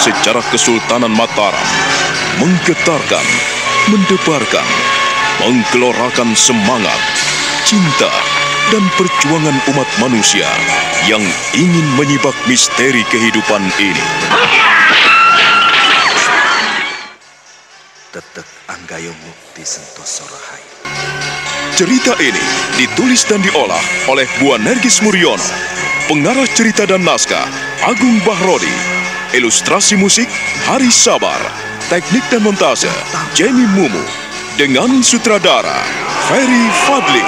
sejarah Kesultanan Mataram, menggetarkan, mendebarkan, menggelorakan semangat, cinta, dan perjuangan umat manusia yang ingin menyibak misteri kehidupan ini. Tetek Anggayo Mukti Sentoso Rahayu. Cerita ini ditulis dan diolah oleh Bu Nergis Muriono, pengarah cerita dan naskah Agung Bahrodi, ilustrasi musik Hari Sabar, teknik dan montase Jamie Mumu, dengan sutradara Ferry Fadli.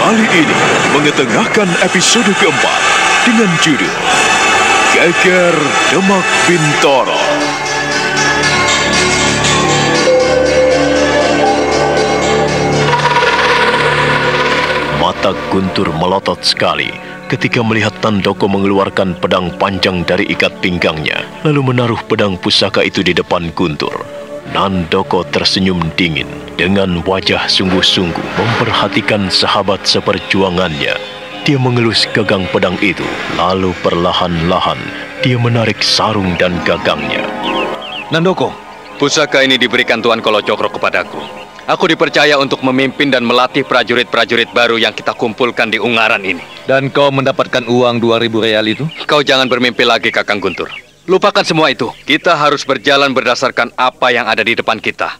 Kali ini mengetengahkan episode keempat dengan judul Geger Demak Bintoro. Mata Guntur melotot sekali ketika melihat Tandoko mengeluarkan pedang panjang dari ikat pinggangnya, lalu menaruh pedang pusaka itu di depan Guntur. Nandoko tersenyum dingin dengan wajah sungguh-sungguh memperhatikan sahabat seperjuangannya. Dia mengelus gagang pedang itu, lalu perlahan-lahan dia menarik sarung dan gagangnya. Nandoko, pusaka ini diberikan Tuan Kolocokro kepadaku. Aku dipercaya untuk memimpin dan melatih prajurit-prajurit baru yang kita kumpulkan di Ungaran ini. Dan kau mendapatkan uang 2000 real itu? Kau jangan bermimpi lagi, Kakang Guntur. Lupakan semua itu. Kita harus berjalan berdasarkan apa yang ada di depan kita.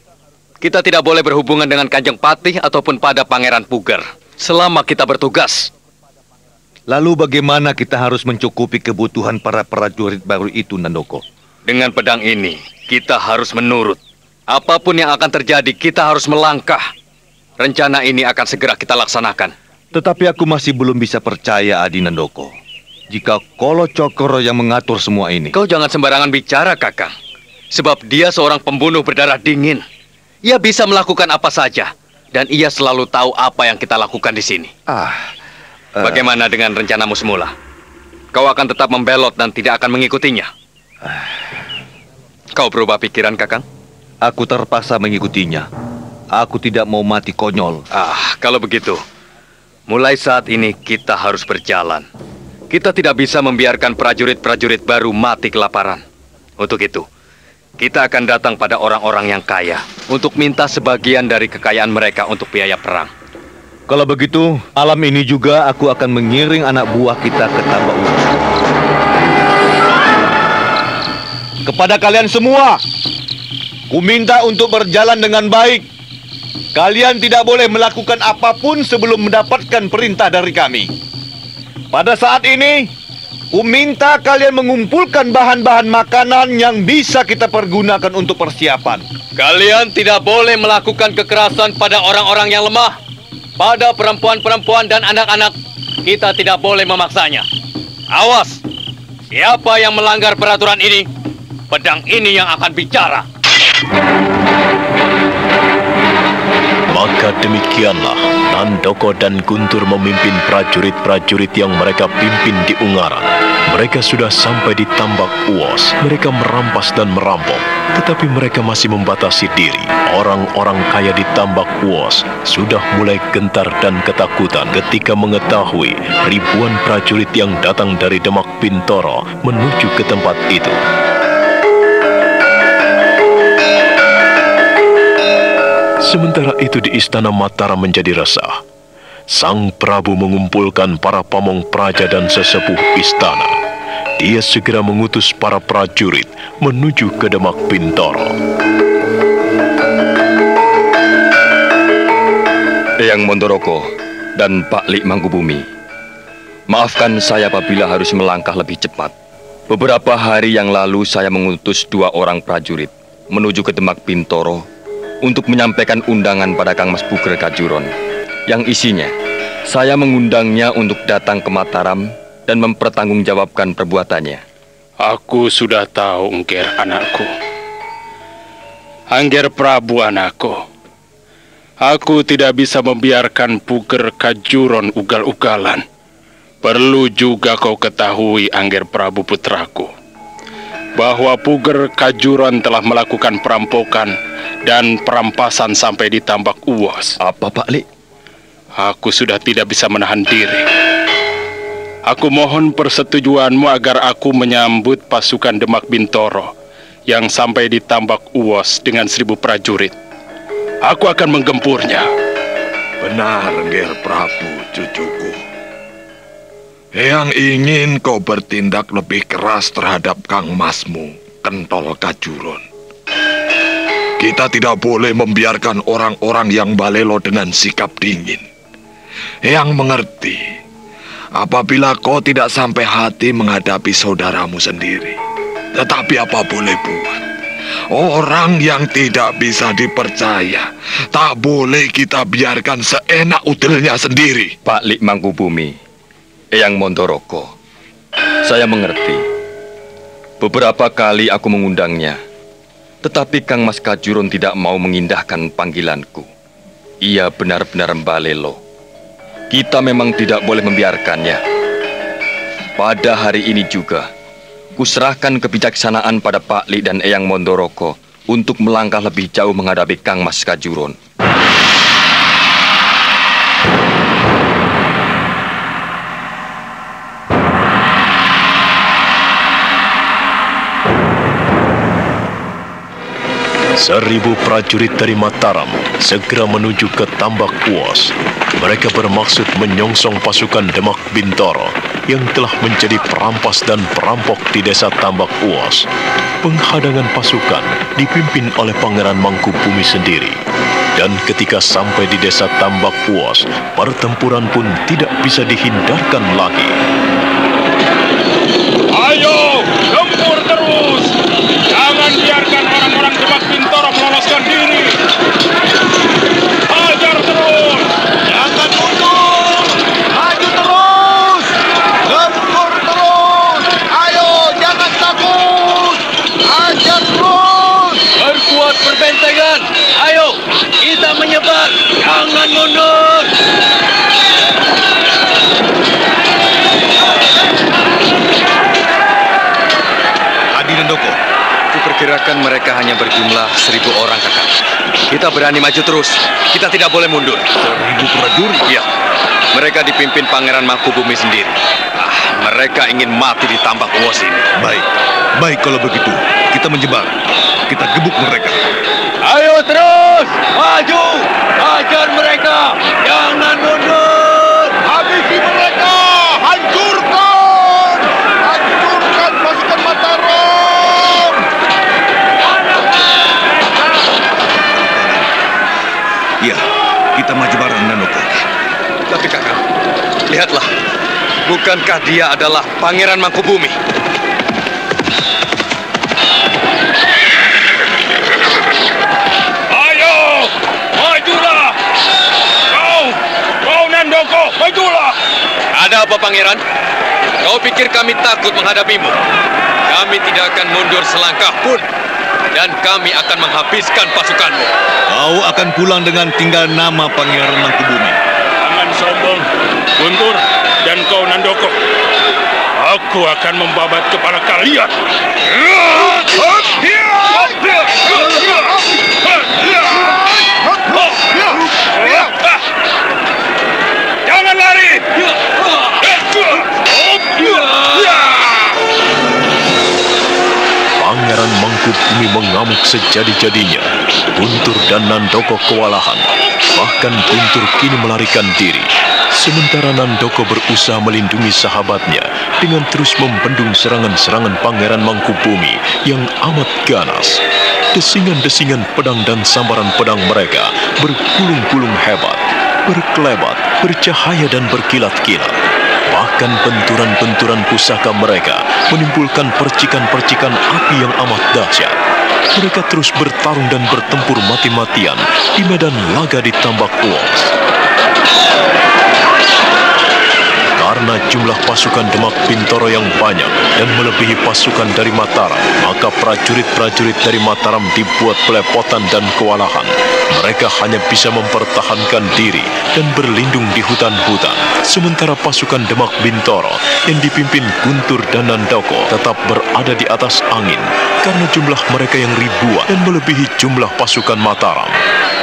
Kita tidak boleh berhubungan dengan Kanjeng Patih ataupun pada Pangeran Puger. Selama kita bertugas. Lalu bagaimana kita harus mencukupi kebutuhan para prajurit baru itu, Nandoko? Dengan pedang ini, kita harus menurut. Apa pun yang akan terjadi, kita harus melangkah. Rencana ini akan segera kita laksanakan. Tetapi aku masih belum bisa percaya, Adi Nandoko. Jika Kolo Cokoro yang mengatur semua ini. Kau jangan sembarangan bicara, Kakang. Sebab dia seorang pembunuh berdarah dingin. Ia bisa melakukan apa saja. Dan ia selalu tahu apa yang kita lakukan di sini. Ah, uh... Bagaimana dengan rencanamu semula? Kau akan tetap membelot dan tidak akan mengikutinya. Uh... Kau berubah pikiran, Kakang? Aku terpaksa mengikutinya. Aku tidak mau mati konyol. Ah, kalau begitu, mulai saat ini kita harus berjalan. Kita tidak bisa membiarkan prajurit-prajurit baru mati kelaparan. Untuk itu, kita akan datang pada orang-orang yang kaya untuk minta sebagian dari kekayaan mereka untuk biaya perang. Kalau begitu, malam ini juga aku akan mengiring anak buah kita ke tambak Kepada kalian semua, Ku minta untuk berjalan dengan baik. Kalian tidak boleh melakukan apa pun sebelum mendapatkan perintah dari kami. Pada saat ini, ku minta kalian mengumpulkan bahan-bahan makanan yang bisa kita pergunakan untuk persiapan. Kalian tidak boleh melakukan kekerasan pada orang-orang yang lemah. Pada perempuan-perempuan dan anak-anak, kita tidak boleh memaksanya. Awas, siapa yang melanggar peraturan ini, pedang ini yang akan bicara. Maka demikianlah Nandoko dan Guntur memimpin prajurit-prajurit yang mereka pimpin di Ungaran. Mereka sudah sampai di tambak Uos. Mereka merampas dan merampok, tetapi mereka masih membatasi diri. Orang-orang kaya di tambak Uos sudah mulai gentar dan ketakutan ketika mengetahui ribuan prajurit yang datang dari Demak Bintoro menuju ke tempat itu. Sementara itu di istana Mataram menjadi resah. Sang Prabu mengumpulkan para pamong praja dan sesepuh istana. Dia segera mengutus para prajurit menuju ke Demak Bintoro. Eyang Mondoroko dan Pak Lik Manggubumi, maafkan saya apabila harus melangkah lebih cepat. Beberapa hari yang lalu saya mengutus dua orang prajurit menuju ke Demak Bintoro untuk menyampaikan undangan pada Kang Mas Buger Kajuron. Yang isinya, saya mengundangnya untuk datang ke Mataram dan mempertanggungjawabkan perbuatannya. Aku sudah tahu, Engger anakku. Angger Prabu anakku. Aku tidak bisa membiarkan Puger Kajuron ugal-ugalan. Perlu juga kau ketahui, Angger Prabu putraku, bahwa Puger Kajuron telah melakukan perampokan dan perampasan sampai di tambak uwas. Apa Pak Li? Aku sudah tidak bisa menahan diri. Aku mohon persetujuanmu agar aku menyambut pasukan Demak Bintoro yang sampai di Tambak Uos dengan seribu prajurit. Aku akan menggempurnya. Benar, Ger Prabu, cucuku. Yang ingin kau bertindak lebih keras terhadap Kang Masmu, Kentol Kajurun. Kita tidak boleh membiarkan orang-orang yang balelo dengan sikap dingin. Yang mengerti, apabila kau tidak sampai hati menghadapi saudaramu sendiri. Tetapi apa boleh buat? Orang yang tidak bisa dipercaya tak boleh kita biarkan seenak udelnya sendiri. Pak Lik Mangkubumi, Eyang Montoroko, saya mengerti. Beberapa kali aku mengundangnya, tetapi Kang Mas Kajurun tidak mau mengindahkan panggilanku. Ia benar-benar mbalelo. Kita memang tidak boleh membiarkannya. Pada hari ini juga, Kuserahkan kebijaksanaan pada Pak Li dan Eyang Mondoroko untuk melangkah lebih jauh menghadapi Kang Mas Kajuron. Seribu prajurit dari Mataram segera menuju ke Tambak Uos. Mereka bermaksud menyongsong pasukan Demak Bintoro yang telah menjadi perampas dan perampok di desa Tambak Uos. Penghadangan pasukan dipimpin oleh Pangeran Mangkubumi sendiri. Dan ketika sampai di desa Tambak Uos, pertempuran pun tidak bisa dihindarkan lagi. Ayo, gempur terus! Jangan biarkan orang-orang Demak Bintoro meloloskan diri! Hajar terus! Jangan mundur! Maju terus! Gempur terus! Ayo, jangan takut! Ajar terus! Berkuat perbentengan. Ayo, kita menyebar. Jangan mundur. Adi dan Doko, Kuperkirakan mereka hanya berjumlah seribu orang, kakak. Kita berani maju terus. Kita tidak boleh mundur. Seribu prajurit. Iya, mereka dipimpin Pangeran Mangkubumi sendiri. Ah, mereka ingin mati di tambak uos ini. Baik, baik kalau begitu. Kita menjebak. Kita gebuk mereka. Terus, maju, hajar mereka, jangan mundur. habisi mereka! Hancurkan! Hancurkan pasukan Mataram! Iya, kita maju bareng Nanoko. Tapi kakak, lihatlah, bukankah dia adalah Pangeran Mangkubumi? Apa pangeran? Kau pikir kami takut menghadapimu? Kami tidak akan mundur selangkah pun. Dan kami akan menghabiskan pasukanmu. Kau akan pulang dengan tinggal nama Pangeran Mangkubumi. Jangan sombong, Guntur dan kau Nandoko. Aku akan membabat kepala kalian. Mangkubumi mengamuk sejadi-jadinya. Guntur dan Nandoko kewalahan. Bahkan Guntur kini melarikan diri. Sementara Nandoko berusaha melindungi sahabatnya dengan terus membendung serangan-serangan Pangeran Mangkubumi yang amat ganas. Desingan-desingan pedang dan sambaran pedang mereka bergulung-gulung hebat, berkelebat, bercahaya dan berkilat-kilat. Bahkan benturan-benturan pusaka mereka menimbulkan percikan-percikan api yang amat dahsyat. Mereka terus bertarung dan bertempur mati-matian di medan laga di Tambak. Karena jumlah pasukan Demak Bintoro yang banyak dan melebihi pasukan dari Mataram, maka prajurit-prajurit dari Mataram dibuat pelepotan dan kewalahan. Mereka hanya bisa mempertahankan diri dan berlindung di hutan-hutan. Sementara pasukan Demak Bintoro yang dipimpin Guntur dan Nandoko tetap berada di atas angin karena jumlah mereka yang ribuan dan melebihi jumlah pasukan Mataram.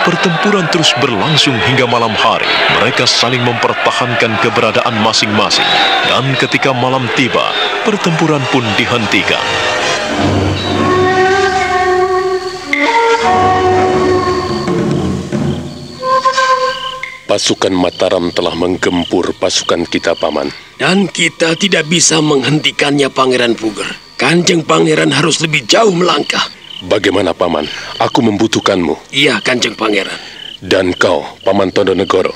Pertempuran terus berlangsung hingga malam hari. Mereka saling mempertahankan keberadaan masing-masing. Dan ketika malam tiba, pertempuran pun dihentikan. Pasukan Mataram telah menggempur pasukan kita, Paman. Dan kita tidak bisa menghentikannya, Pangeran Puger. Kanjeng Pangeran harus lebih jauh melangkah. Bagaimana, Paman? Aku membutuhkanmu. Iya, Kanjeng Pangeran. Dan kau, Paman Tondonegoro.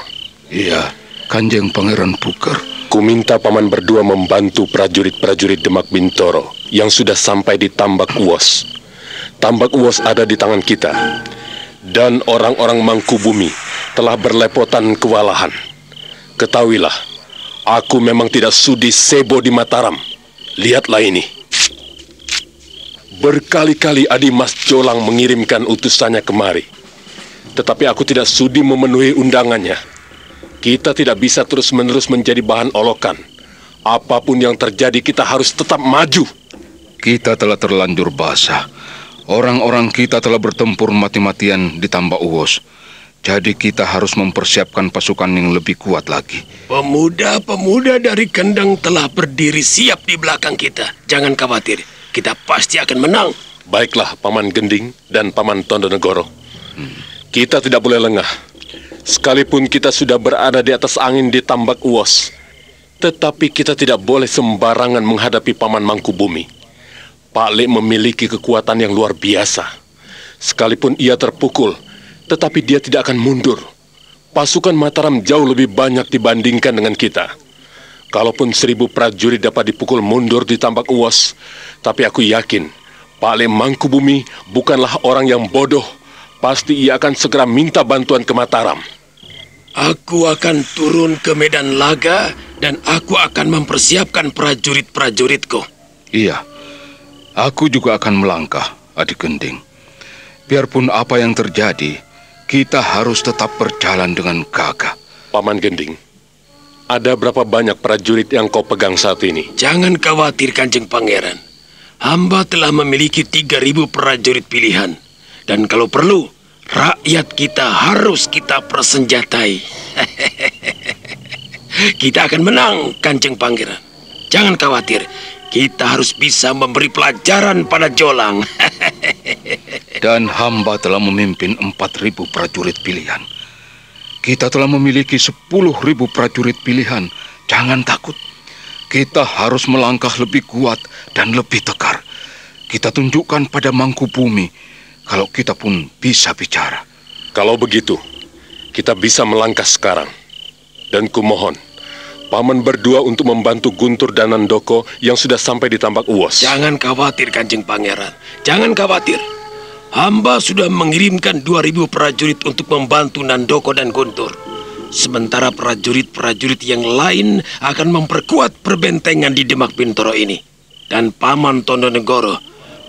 Iya, Kanjeng Pangeran Puger. Ku minta Paman berdua membantu prajurit-prajurit Demak Bintoro yang sudah sampai di Tambak Uwos. Tambak Uwos ada di tangan kita. Dan orang-orang Mangkubumi telah berlepotan kewalahan. Ketahuilah, aku memang tidak sudi sebo di Mataram. Lihatlah ini. Berkali-kali Adi Mas Jolang mengirimkan utusannya kemari. Tetapi aku tidak sudi memenuhi undangannya. Kita tidak bisa terus-menerus menjadi bahan olokan. Apa pun yang terjadi, kita harus tetap maju. Kita telah terlanjur basah. Orang-orang kita telah bertempur mati-matian di Tambak Uwos. Jadi kita harus mempersiapkan pasukan yang lebih kuat lagi. Pemuda-pemuda dari Kendang telah berdiri siap di belakang kita. Jangan khawatir, kita pasti akan menang. Baiklah, Paman Gending dan Paman Tondonegoro. Kita tidak boleh lengah. Sekalipun kita sudah berada di atas angin di Tambak Uwos, tetapi kita tidak boleh sembarangan menghadapi Paman Mangkubumi. Pak Le memiliki kekuatan yang luar biasa. Sekalipun ia terpukul, tetapi dia tidak akan mundur. Pasukan Mataram jauh lebih banyak dibandingkan dengan kita. Kalaupun seribu prajurit dapat dipukul mundur di Tambak Uwos, tapi aku yakin Pak Le Mangkubumi bukanlah orang yang bodoh. Pasti ia akan segera minta bantuan ke Mataram. Aku akan turun ke medan laga dan aku akan mempersiapkan prajurit-prajuritku. Iya, aku juga akan melangkah, adik Gending. Biarpun apa yang terjadi, kita harus tetap berjalan dengan gagah. Paman Gending, ada berapa banyak prajurit yang kau pegang saat ini? Jangan khawatir, Kanjeng Pangeran. Hamba telah memiliki 3.000 prajurit pilihan. Dan kalau perlu, rakyat kita harus kita persenjatai. kita akan menang, Kanjeng Pangeran. Jangan khawatir, kita harus bisa memberi pelajaran pada Jolang. Dan hamba telah memimpin 4.000 prajurit pilihan. Kita telah memiliki 10.000 prajurit pilihan. Jangan takut. Kita harus melangkah lebih kuat dan lebih tegar. Kita tunjukkan pada Mangkubumi kalau kita pun bisa bicara. Kalau begitu, kita bisa melangkah sekarang. Dan kumohon, Paman berdua untuk membantu Guntur dan Nandoko yang sudah sampai di Tambak Uwos. Jangan khawatir, Kanjeng Pangeran. Jangan khawatir. Hamba sudah mengirimkan 2000 prajurit untuk membantu Nandoko dan Guntur. Sementara prajurit-prajurit yang lain akan memperkuat perbentengan di Demak Bintoro ini. Dan Paman Tondonegoro,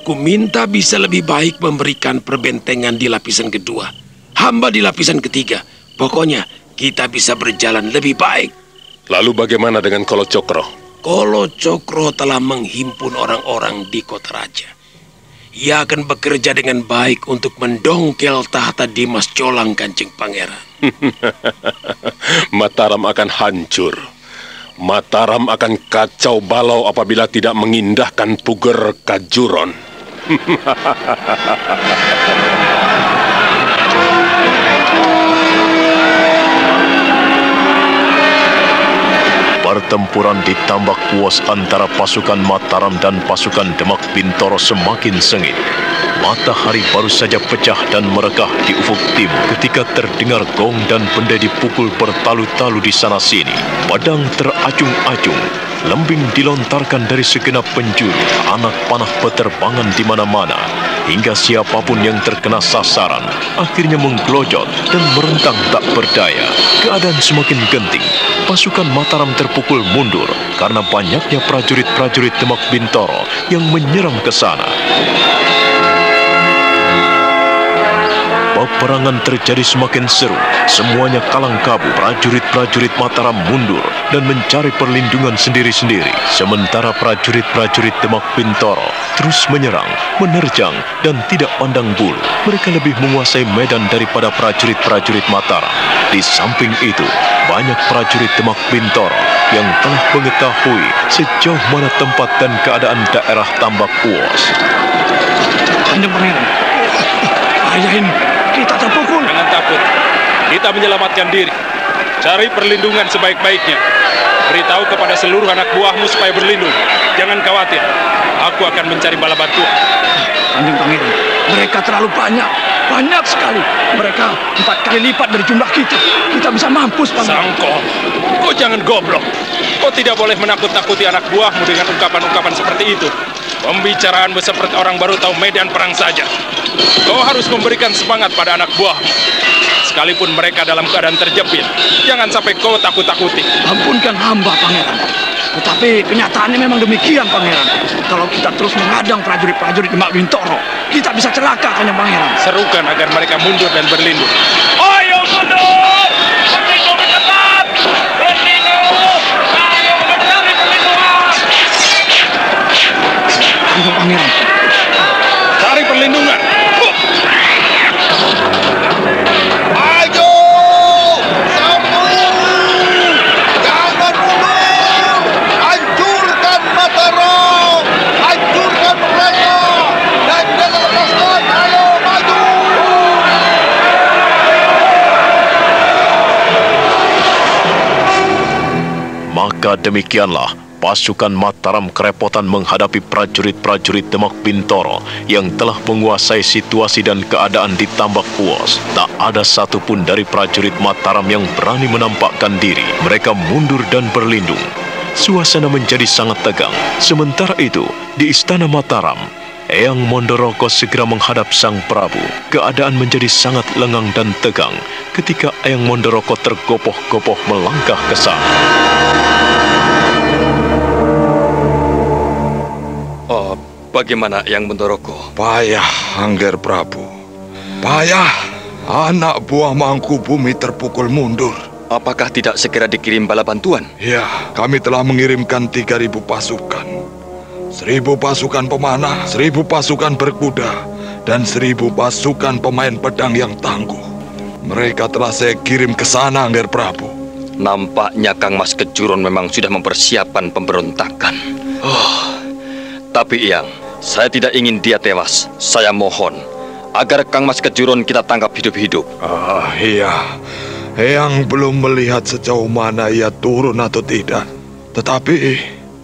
ku minta bisa lebih baik memberikan perbentengan di lapisan kedua. Hamba di lapisan ketiga. Pokoknya kita bisa berjalan lebih baik. Lalu bagaimana dengan Kolo Cokro? Kolo Cokro telah menghimpun orang-orang di kota raja. Ia akan bekerja dengan baik untuk mendongkel tahta Dimas Colang Kancing Pangeran. Mataram akan hancur. Mataram akan kacau balau apabila tidak mengindahkan puger Kajuron. Pertempuran di Tambak Puas antara pasukan Mataram dan pasukan Demak Bintoro semakin sengit. Matahari baru saja pecah dan merekah di ufuk timur ketika terdengar gong dan benda dipukul bertalu-talu di sana-sini. Padang teracung-acung, lembing dilontarkan dari segenap penjuru, anak panah peterbangan di mana-mana, hingga siapa pun yang terkena sasaran akhirnya menggelojot dan merentang tak berdaya. Keadaan semakin genting. Pasukan Mataram terpukul mundur karena banyaknya prajurit-prajurit Demak Bintoro yang menyerang ke sana. Peperangan terjadi semakin seru. Semuanya kalang kabut. Prajurit-prajurit Mataram mundur dan mencari perlindungan sendiri-sendiri. Sementara prajurit-prajurit Demak Bintoro terus menyerang, menerjang, dan tidak pandang bulu. Mereka lebih menguasai medan daripada prajurit-prajurit Mataram. Di samping itu, banyak prajurit Demak Bintoro yang telah mengetahui sejauh mana tempat dan keadaan daerah Tambak Uos. Kanjeng Pangeran, ayah ini, kita terpukul. Jangan takut. Kita menyelamatkan diri. Cari perlindungan sebaik-baiknya. Beritahu kepada seluruh anak buahmu supaya berlindung. Jangan khawatir. Aku akan mencari bala bantuan. Kanjeng Pangeran, mereka terlalu banyak. Banyak sekali. Mereka empat kali lipat dari jumlah kita. Kita bisa mampus, Pangeran. Sangko, kau jangan goblok. Kau tidak boleh menakut-nakuti anak buahmu dengan ungkapan-ungkapan seperti itu. Pembicaraanmu seperti orang baru tahu medan perang saja. Kau harus memberikan semangat pada anak buahmu. Sekalipun mereka dalam keadaan terjepit, jangan sampai kau takut-takuti. Ampunkan hamba, Pangeran. Tetapi kenyataannya memang demikian, Pangeran. Kalau kita terus mengadang prajurit-prajurit Demak Bintoro, kita bisa celaka, Kanjeng Pangeran. Serukan agar mereka mundur dan berlindung. Ayo mundur! Kanjeng Pangeran, Cari perlindungan. Maka demikianlah pasukan Mataram kerepotan menghadapi prajurit-prajurit Demak Bintoro yang telah menguasai situasi dan keadaan di Tambak Uos. Tak ada satupun dari prajurit Mataram yang berani menampakkan diri. Mereka mundur dan berlindung. Suasana menjadi sangat tegang. Sementara itu, di Istana Mataram, Eyang Mondoroko segera menghadap Sang Prabu. Keadaan menjadi sangat lengang dan tegang ketika Eyang Mondoroko tergopoh-gopoh melangkah ke sana. Bagaimana yang Mendoroko? Payah, Angger Prabu. Payah. Anak buah Mangku Bumi terpukul mundur. Apakah tidak segera dikirim bala bantuan? Ya, kami telah mengirimkan 3.000 pasukan. Seribu pasukan pemanah, seribu pasukan berkuda, dan seribu pasukan pemain pedang yang tangguh. Mereka telah saya kirim ke sana, Angger Prabu. Nampaknya Kang Mas Kejuron memang sudah mempersiapkan pemberontakan. Oh, tapi Yang, saya tidak ingin dia tewas. Saya mohon agar Kang Mas Kejuron kita tangkap hidup-hidup. Ah, iya. Eyang belum melihat sejauh mana ia turun atau tidak. Tetapi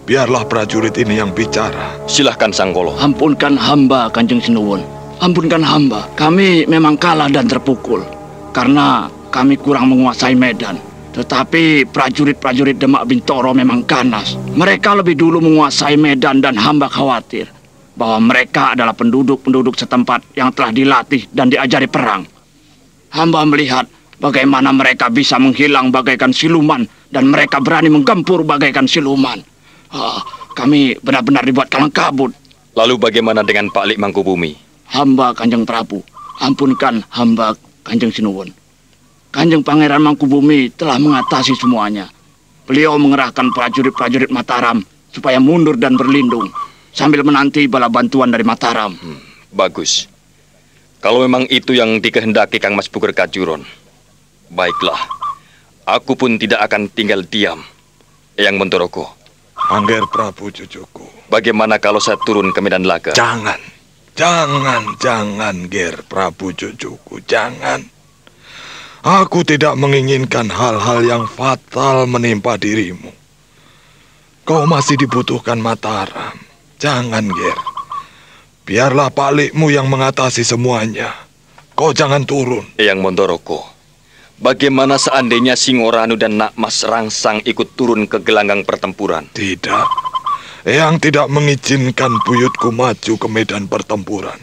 biarlah prajurit ini yang bicara. Silahkan Sanggolo. ampunkan hamba, Kanjeng Sinuwun. Ampunkan hamba. Kami memang kalah dan terpukul. Karena kami kurang menguasai medan. Tetapi prajurit-prajurit Demak Bintoro memang ganas. Mereka lebih dulu menguasai medan dan hamba khawatir bahwa mereka adalah penduduk-penduduk setempat yang telah dilatih dan diajari perang. Hamba melihat bagaimana mereka bisa menghilang bagaikan siluman dan mereka berani menggempur bagaikan siluman. Ah, kami benar-benar dibuat kalang kabut. Lalu bagaimana dengan Pak Lik Mangkubumi? Hamba Kanjeng Prabu, ampunkan hamba Kanjeng Sinuwun. Kanjeng Pangeran Mangkubumi telah mengatasi semuanya. Beliau mengerahkan prajurit-prajurit Mataram supaya mundur dan berlindung sambil menanti bala bantuan dari Mataram. Bagus. Kalau memang itu yang dikehendaki Kang Mas Buker Kajuron, baiklah. Aku pun tidak akan tinggal diam. Yang Mentoroko, Angger Prabu cucuku. bagaimana kalau saya turun ke medan laga? Jangan. Jangan, jangan, Ger Prabu cucuku, jangan. Aku tidak menginginkan hal-hal yang fatal menimpa dirimu. Kau masih dibutuhkan Mataram. Jangan, Ger. Biarlah palikmu yang mengatasi semuanya. Kau jangan turun. Yang Mondoroko, bagaimana seandainya Singoranu dan Nakmas Rangsang ikut turun ke gelanggang pertempuran? Tidak. Eyang tidak mengizinkan buyutku maju ke medan pertempuran.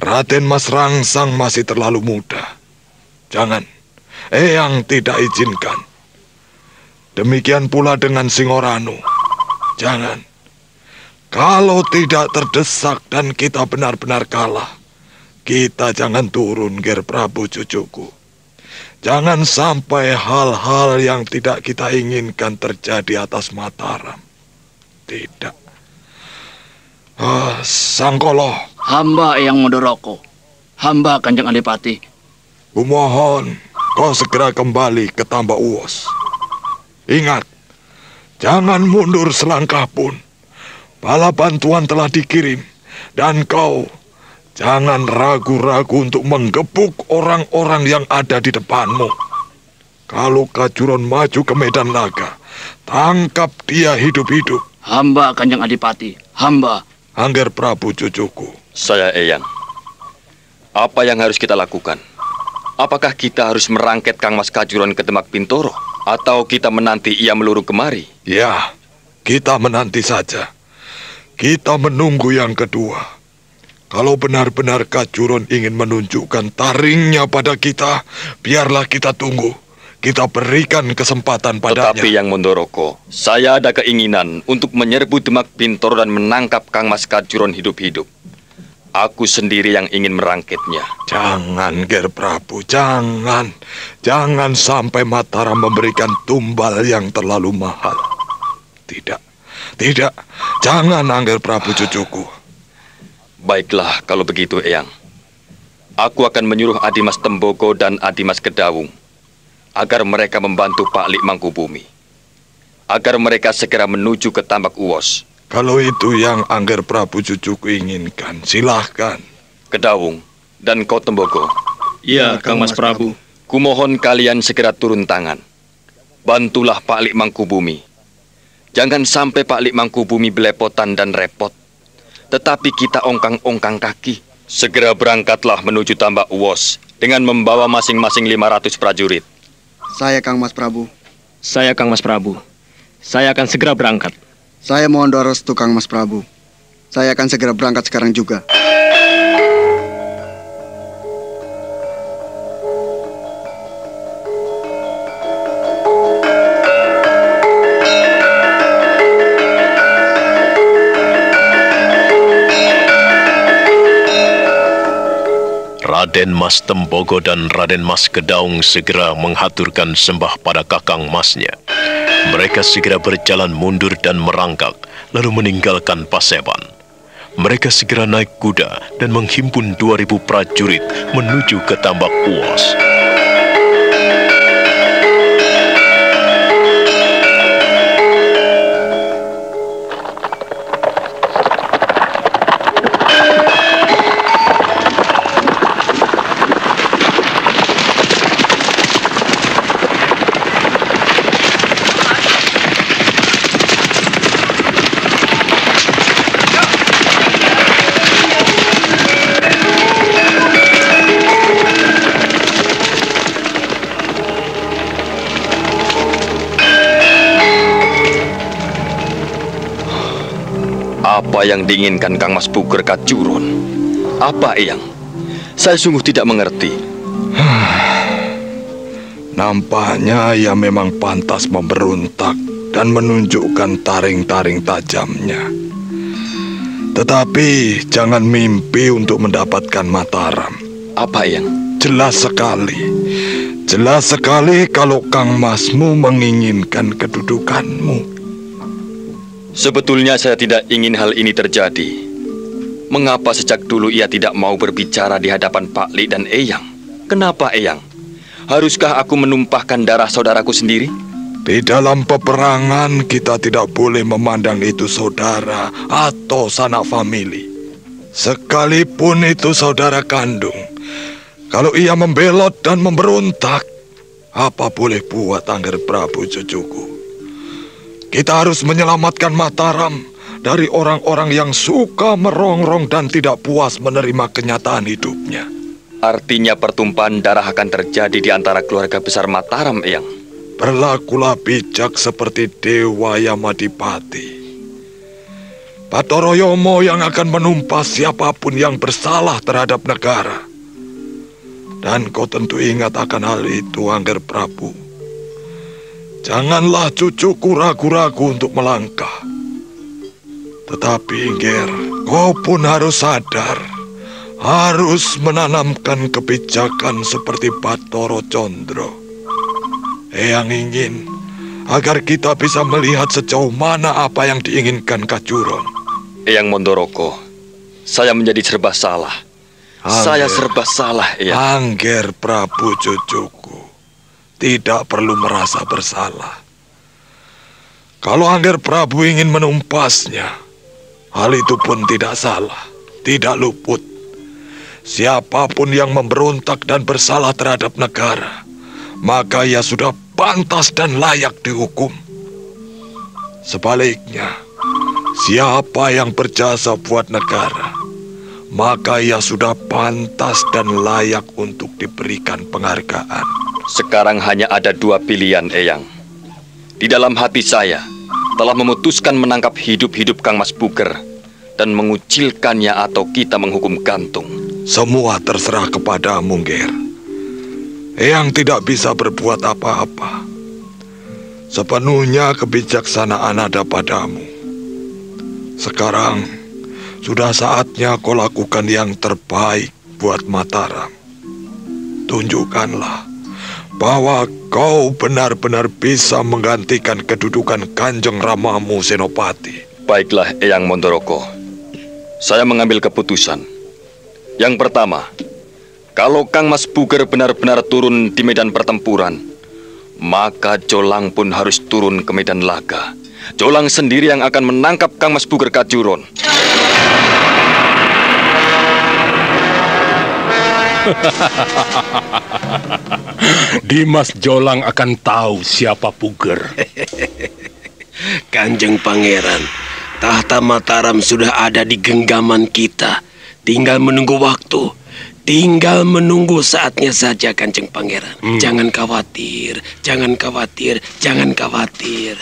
Raden Mas Rangsang masih terlalu muda. Jangan. Eyang tidak izinkan. Demikian pula dengan Singoranu. Jangan. Kalau tidak terdesak dan kita benar-benar kalah, kita jangan turun, Ger Prabu cucuku. Jangan sampai hal-hal yang tidak kita inginkan terjadi atas Mataram. Tidak. Ah, Sangkolo. Hamba yang Modoroko. Hamba Kanjeng Adipati. Kumohon kau segera kembali ke Tambak Uwos. Ingat, jangan mundur selangkah pun. Bala bantuan telah dikirim dan kau Jangan ragu-ragu untuk menggebuk orang-orang yang ada di depanmu. Kalau Kajuron maju ke medan naga, tangkap dia hidup-hidup. Hamba Kanjeng Adipati, hamba. Angger Prabu cucuku. Saya Eyang. Apa yang harus kita lakukan? Apakah kita harus merangket Kang Mas Kajuron ke Demak Pintoro? Atau kita menanti ia meluruh kemari? Ya, kita menanti saja. Kita menunggu yang kedua. Kalau benar-benar Kajuron ingin menunjukkan taringnya pada kita, biarlah kita tunggu. Kita berikan kesempatan padanya. Tetapi yang Mondoroko, saya ada keinginan untuk menyerbu Demak Bintoro dan menangkap Kang Mas Kajuron hidup-hidup. Aku sendiri yang ingin merangkitnya. Jangan, Ger Prabu, jangan. Jangan sampai Mataram memberikan tumbal yang terlalu mahal. Tidak, tidak. Jangan, Angger Prabu cucuku. Baiklah kalau begitu, Eyang. Aku akan menyuruh Adimas Tembogo dan Adimas Kedawung agar mereka membantu Pak Lik Mangkubumi. Agar mereka segera menuju ke Tambak Uwos. Kalau itu yang Angger Prabu cucuku inginkan, silahkan. Kedawung dan kau Tembogo. Iya, Kang Mas Prabu. Kumohon kalian segera turun tangan. Bantulah Pak Lik Mangkubumi. Jangan sampai Pak Lik Mangkubumi belepotan dan repot tetapi kita ongkang-ongkang kaki. Segera berangkatlah menuju tambak Uwos dengan membawa masing-masing 500 prajurit. Saya Kang Mas Prabu. Saya Kang Mas Prabu. Saya akan segera berangkat. Saya mohon doa restu Kang Mas Prabu. Saya akan segera berangkat sekarang juga. Raden Mas Tembogo dan Raden Mas Kedaung segera menghaturkan sembah pada kakang masnya. Mereka segera berjalan mundur dan merangkak, lalu meninggalkan Paseban. Mereka segera naik kuda dan menghimpun 2000 prajurit menuju ke Tambak Uos. Apa yang diinginkan Kang Mas Puger Kacurun? Apa, Eyang? Saya sungguh tidak mengerti. Nampaknya ia memang pantas memberontak dan menunjukkan taring-taring tajamnya. Tetapi jangan mimpi untuk mendapatkan Mataram. Apa, Eyang? Jelas sekali. Jelas sekali kalau Kang Masmu menginginkan kedudukanmu. Sebetulnya saya tidak ingin hal ini terjadi. Mengapa sejak dulu ia tidak mau berbicara di hadapan Pak Li dan Eyang? Kenapa Eyang? Haruskah aku menumpahkan darah saudaraku sendiri? Di dalam peperangan kita tidak boleh memandang itu saudara atau sanak famili. Sekalipun itu saudara kandung. Kalau ia membelot dan memberontak, apa boleh buat Angger Prabu cucuku? Kita harus menyelamatkan Mataram dari orang-orang yang suka merongrong dan tidak puas menerima kenyataan hidupnya. Artinya pertumpahan darah akan terjadi di antara keluarga besar Mataram, Eyang. Berlakulah bijak seperti Dewa Yamadipati. Patoroyomo yang akan menumpas siapa pun yang bersalah terhadap negara. Dan kau tentu ingat akan hal itu, Angger Prabu. Janganlah cucuku ragu-ragu untuk melangkah. Tetapi, Ger, kau pun harus sadar. harus menanamkan kebijakan seperti Batoro Condro. Eyang ingin agar kita bisa melihat sejauh mana apa yang diinginkan Kacuron. Eyang Mondoroko, saya menjadi serba salah. Angger. Saya serba salah, Eyang. Angger Prabu cucuku, tidak perlu merasa bersalah. Kalau Angger Prabu ingin menumpasnya, hal itu pun tidak salah, tidak luput. Siapa pun yang memberontak dan bersalah terhadap negara, maka ia sudah pantas dan layak dihukum. Sebaliknya, siapa yang berjasa buat negara, maka ia sudah pantas dan layak untuk diberikan penghargaan. Sekarang hanya ada dua pilihan, Eyang. Di dalam hati saya, telah memutuskan menangkap hidup-hidup Kang Mas Buker dan mengucilkannya atau kita menghukum gantung. Semua terserah kepadamu, Ger. Eyang tidak bisa berbuat apa-apa. Sepenuhnya kebijaksanaan ada padamu. Sekarang, sudah saatnya kau lakukan yang terbaik buat Mataram. Tunjukkanlah bahwa kau benar-benar bisa menggantikan kedudukan Kanjeng Ramamu Senopati. Baiklah, Eyang Mondoroko. Saya mengambil keputusan. Yang pertama, kalau Kang Mas Buger benar-benar turun di medan pertempuran, maka Jolang pun harus turun ke medan laga. Jolang sendiri yang akan menangkap Kang Mas Buger Kajuron. Dimas Jolang akan tahu siapa Puger. Kanjeng Pangeran, tahta Mataram sudah ada di genggaman kita. Tinggal menunggu waktu. Tinggal menunggu saatnya saja Kanjeng Pangeran. Hmm. Jangan khawatir, jangan khawatir, jangan khawatir.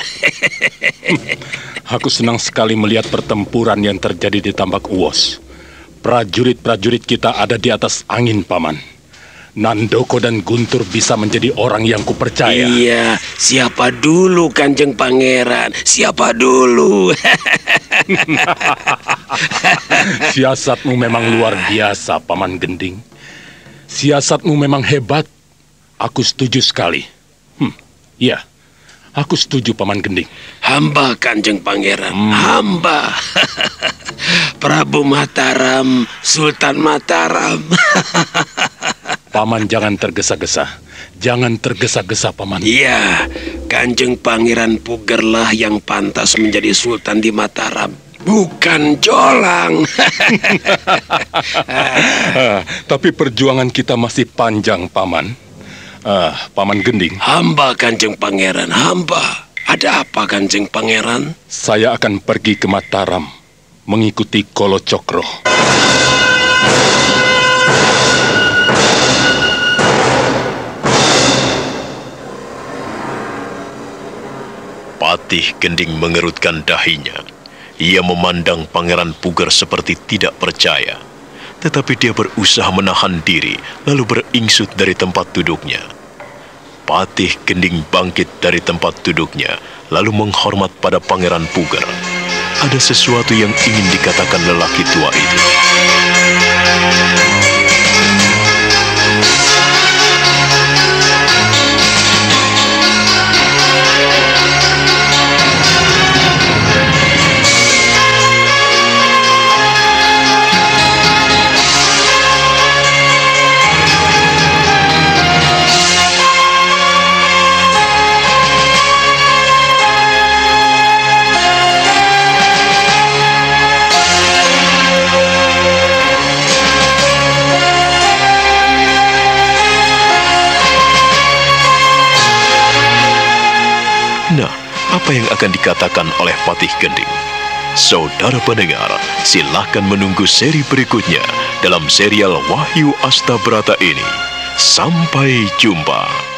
Aku senang sekali melihat pertempuran yang terjadi di Tambak Uwos. Prajurit-prajurit kita ada di atas angin, Paman. Nandoko dan Guntur bisa menjadi orang yang kupercaya. Iya, siapa dulu Kanjeng Pangeran? Siapa dulu? Siasatmu memang luar biasa, Paman Gending. Siasatmu memang hebat. Aku setuju sekali. Hmm, iya. Aku setuju, Paman Gending. Hamba Kanjeng Pangeran, hamba. Prabu Mataram, Sultan Mataram. Paman jangan tergesa-gesa. Jangan tergesa-gesa, Paman. Iya, Kanjeng Pangeran Pugerlah yang pantas menjadi Sultan di Mataram. Bukan Jolang. Ah, Tapi perjuangan kita masih panjang, Paman. Ah, Paman Gending. Hamba Kanjeng Pangeran, hamba. Ada apa Kanjeng Pangeran? Saya akan pergi ke Mataram mengikuti Kolo Cokro. Patih Gending mengerutkan dahinya. Ia memandang Pangeran Puger seperti tidak percaya. Tetapi dia berusaha menahan diri, lalu beringsut dari tempat duduknya. Patih Gending bangkit dari tempat duduknya, lalu menghormat pada Pangeran Puger. Ada sesuatu yang ingin dikatakan lelaki tua itu. Akan dikatakan oleh Patih Gending? Saudara pendengar, silahkan menunggu seri berikutnya dalam serial Wahyu Astabrata ini. Sampai jumpa.